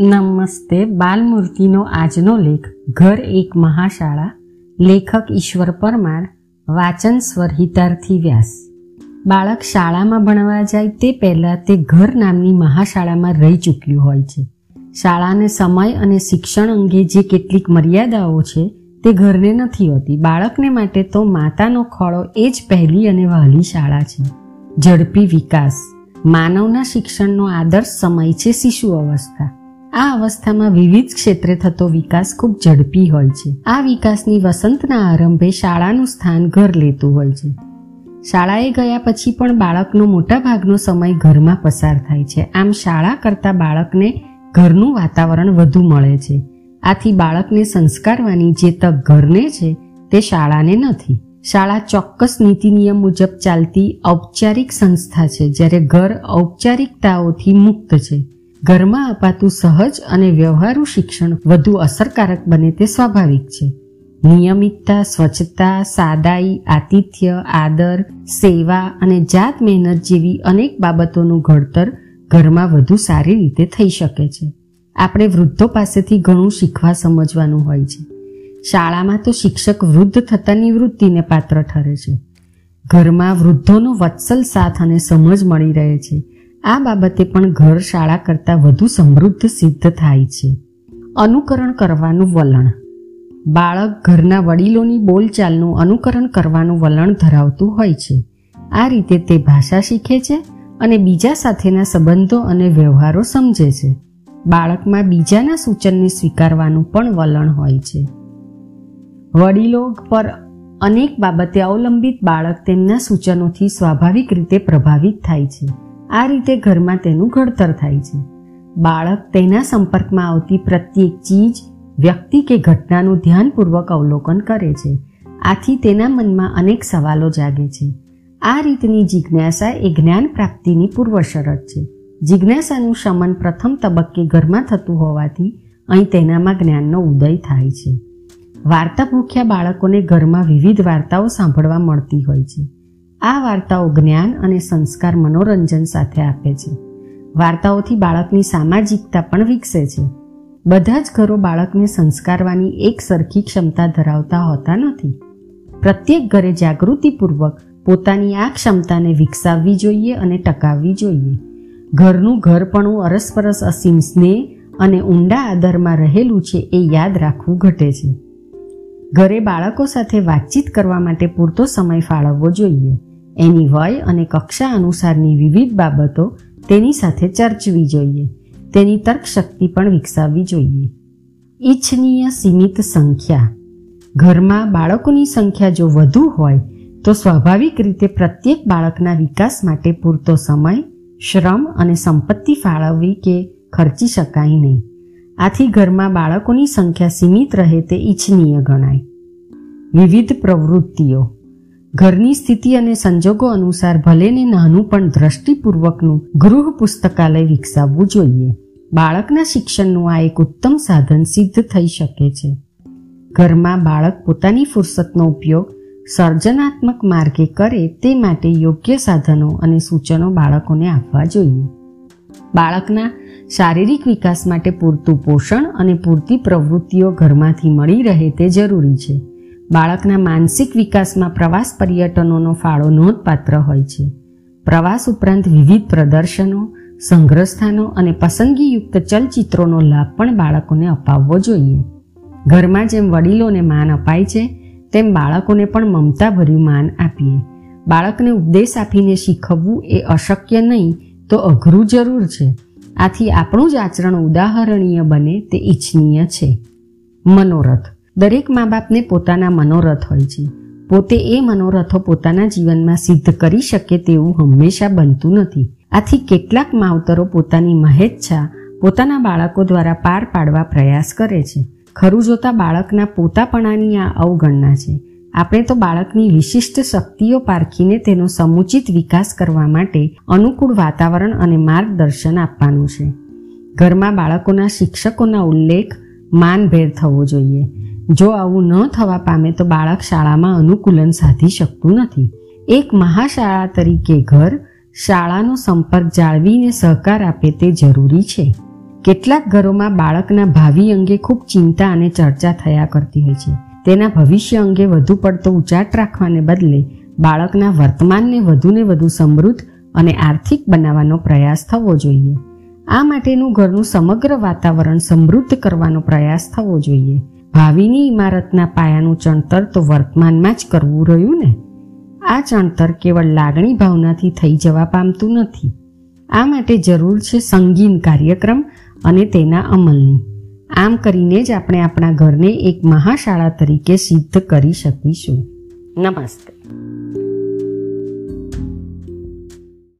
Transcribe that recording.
નમસ્તે, બાલમૂર્તિનો આજનો લેખ, ઘર એક મહાશાળા, લેખક ઈશ્વર પરમાર, વાચન સ્વર હિતાર્થી વ્યાસ. બાળક શાળામાં ભણવા જાય તે પહેલાં તે ઘર નામની મહાશાળામાં રહી ચૂક્યું હોય છે. શાળાને સમય અને શિક્ષણ અંગે જે કેટલીક મર્યાદાઓ છે તે ઘરને નથી હોતી. બાળકને માટે તો માતાનો ખોળો એ જ પહેલી અને વહાલી શાળા છે. ઝડપી વિકાસ, માનવના શિક્ષણનો આદર્શ સમય છે શિશુ અવસ્થા. આ અવસ્થામાં વિવિધ ક્ષેત્રે થતો વિકાસ ખૂબ ઝડપી હોય છે. આ વિકાસની વસંતના આરંભે શાળાનું સ્થાન ઘર લેતું હોય છે. શાળાએ ગયા પછી પણ બાળકનો મોટા ભાગનો સમય ઘરમાં પસાર થાય છે. આમ શાળા કરતા બાળકને ઘરનું વાતાવરણ વધુ મળે છે. આથી બાળકને સંસ્કારવાની જે તક ઘરને છે, તે શાળાને નથી. શાળા ચોક્કસ નીતિ નિયમ મુજબ ચાલતી ઔપચારિક સંસ્થા છે, જ્યારે ઘર ઔપચારિકતાઓથી મુક્ત છે. ઘરમાં અપાતું સહજ અને વ્યવહારુ શિક્ષણ વધુ અસરકારક બને તે સ્વાભાવિક છે. નિયમિતતા, સ્વચ્છતા, સાદાઈ, આતિથ્ય, આદર, સેવા અને જાત મહેનત જેવી અનેક બાબતોનું ઘડતર ઘરમાં વધુ સારી રીતે થઈ શકે છે. આપણે વૃદ્ધો પાસેથી ઘણું શીખવા સમજવાનું હોય છે. શાળામાં તો શિક્ષક વૃદ્ધ થતા નિવૃત્તિને પાત્ર ઠરે છે. ઘરમાં વૃદ્ધોનો વત્સલ સાથ અને સમજ મળી રહે છે. આ બાબતે પણ ઘર શાળા કરતાં વધુ સમૃદ્ધ સિદ્ધ થાય છે. અનુકરણ કરવાનું વલણ. બાળક ઘરના વડીલોની બોલચાલનું અનુકરણ કરવાનું વલણ ધરાવતું હોય છે. આ રીતે તે ભાષા શીખે છે અને બીજા સાથેના સંબંધો અને વ્યવહારો સમજે છે. બાળકમાં બીજાના સૂચનને સ્વીકારવાનું પણ વલણ હોય છે. વડીલો પર અનેક બાબતે અવલંબિત બાળક તેમના સૂચનોથી સ્વાભાવિક રીતે પ્રભાવિત થાય છે. આ રીતે ઘરમાં તેનું ઘડતર થાય છે. બાળક તેના સંપર્કમાં આવતી પ્રત્યેક ચીજ, વ્યક્તિ કે ઘટનાનું ધ્યાનપૂર્વક અવલોકન કરે છે. આથી તેના મનમાં અનેક સવાલો જાગે છે. આ રીતની જિજ્ઞાસા એ જ્ઞાન પ્રાપ્તિની પૂર્વ શરત છે. જિજ્ઞાસાનું શમન પ્રથમ તબક્કે ઘરમાં થતું હોવાથી અહીં તેનામાં જ્ઞાનનો ઉદય થાય છે. વાર્તા ભૂખ્યા બાળકોને ઘરમાં વિવિધ વાર્તાઓ સાંભળવા મળતી હોય છે. આ વાર્તાઓ જ્ઞાન અને સંસ્કાર મનોરંજન સાથે આપે છે. વાર્તાઓથી બાળકની સામાજિકતા પણ વિકસે છે. બધા જ ઘરો બાળકને સંસ્કારવાની એક સરખી ક્ષમતા ધરાવતા હોતા નથી. પ્રત્યેક ઘરે જાગૃતિપૂર્વક પોતાની આ ક્ષમતાને વિકસાવવી જોઈએ અને ટકાવવી જોઈએ. ઘરનું ઘરપણું અરસપરસ અસીમ સ્નેહ અને ઊંડા આદરમાં રહેલું છે એ યાદ રાખવું ઘટે છે. ઘરે બાળકો સાથે વાતચીત કરવા માટે પૂરતો સમય ફાળવવો જોઈએ. એની વય અને કક્ષા અનુસારની વિવિધ બાબતો તેની સાથે ચર્ચવી જોઈએ. તેની તર્કશક્તિ પણ વિકસાવવી જોઈએ. ઈચ્છનીય સીમિત સંખ્યા. ઘરમાં બાળકોની સંખ્યા જો વધુ હોય, તો સ્વાભાવિક રીતે પ્રત્યેક બાળકના વિકાસ માટે પૂરતો સમય, શ્રમ અને સંપત્તિ ફાળવવી કે ખર્ચી શકાય નહીં. આથી ઘરમાં બાળકોની સંખ્યા સીમિત રહે તે ઈચ્છનીય ગણાય. વિવિધ પ્રવૃત્તિઓ. ઘરની સ્થિતિ અને સંજોગો અનુસાર ભલેને નાનું પણ દ્રષ્ટિપૂર્વકનું ગૃહ પુસ્તકાલય વિકસાવવું જોઈએ. બાળકના શિક્ષણનું આ એક ઉત્તમ સાધન સિદ્ધ થઈ શકે છે. ઘરમાં બાળક પોતાની ફુરસતનો ઉપયોગ સર્જનાત્મક માર્ગે કરે તે માટે યોગ્ય સાધનો અને સૂચનો બાળકોને આપવા જોઈએ. બાળકના શારીરિક વિકાસ માટે પૂરતું પોષણ અને પૂરતી પ્રવૃત્તિઓ ઘરમાંથી મળી રહે તે જરૂરી છે. બાળકના માનસિક વિકાસમાં પ્રવાસ પર્યટનોનો ફાળો નોંધપાત્ર હોય છે. પ્રવાસ ઉપરાંત વિવિધ પ્રદર્શનો, સંગ્રહસ્થાનો અને પસંદગીયુક્ત ચલચિત્રોનો લાભ પણ બાળકોને અપાવવો જોઈએ. ઘરમાં જેમ વડીલોને માન અપાય છે, તેમ બાળકોને પણ મમતાભર્યું માન આપીએ. બાળકને ઉપદેશ આપીને શીખવવું એ અશક્ય નહીં, તો અઘરું જરૂર છે. આથી આપણું જ આચરણ ઉદાહરણીય બને તે ઈચ્છનીય છે. મનોરથ દરેક મા બાપને પોતાના મનોરથ હોય છે. પોતે એ મનોરથો પોતાના જીવનમાં સિદ્ધ કરી શકે તેવું હંમેશા બનતું નથી. આથી કેટલાક માવતરો પોતાની મહેચ્છા પોતાના બાળકો દ્વારા પાર પાડવા પ્રયાસ કરે છે. ખરું જોતા બાળકના પોતાપણાની આ અવગણના છે. આપણે તો બાળકની વિશિષ્ટ શક્તિઓ પારખીને તેનો સમુચિત વિકાસ કરવા માટે અનુકૂળ વાતાવરણ અને માર્ગદર્શન આપવાનું છે. ઘરમાં બાળકોના શિક્ષકોના ઉલ્લેખ માનભેર થવો જોઈએ. જો આવું ન થવા પામે તો બાળક શાળામાં અનુકૂલન સાધી શકતું નથી. એક મહાશાળા તરીકે ઘર, શાળાનો સંપર્ક જાળવીને સહકાર આપે તે જરૂરી છે. કેટલાક ઘરોમાં બાળકના ભાવિ અંગે ખૂબ ચિંતા અને ચર્ચા થયા કરતી હોય છે. તેના ભવિષ્ય અંગે વધુ પડતો ઉચાટ રાખવાને બદલે બાળકના વર્તમાનને વધુને વધુ સમૃદ્ધ અને આર્થિક બનાવવાનો પ્રયાસ થવો જોઈએ. આ માટેનું ઘરનું સમગ્ર વાતાવરણ સમૃદ્ધ કરવાનો પ્રયાસ થવો જોઈએ. ભાવિની ઇમારતના પાયાનું ચણતર તો વર્તમાનમાં જ કરવું રહ્યું ને? આ ચણતર કેવળ લાગણી ભાવનાથી થઈ જવા પામતું નથી. આ માટે જરૂર છે સંગીન કાર્યક્રમ અને તેના અમલની. આમ કરીને જ આપણે આપણા ઘરને એક મહાશાળા તરીકે સિદ્ધ કરી શકીશું. નમસ્તે.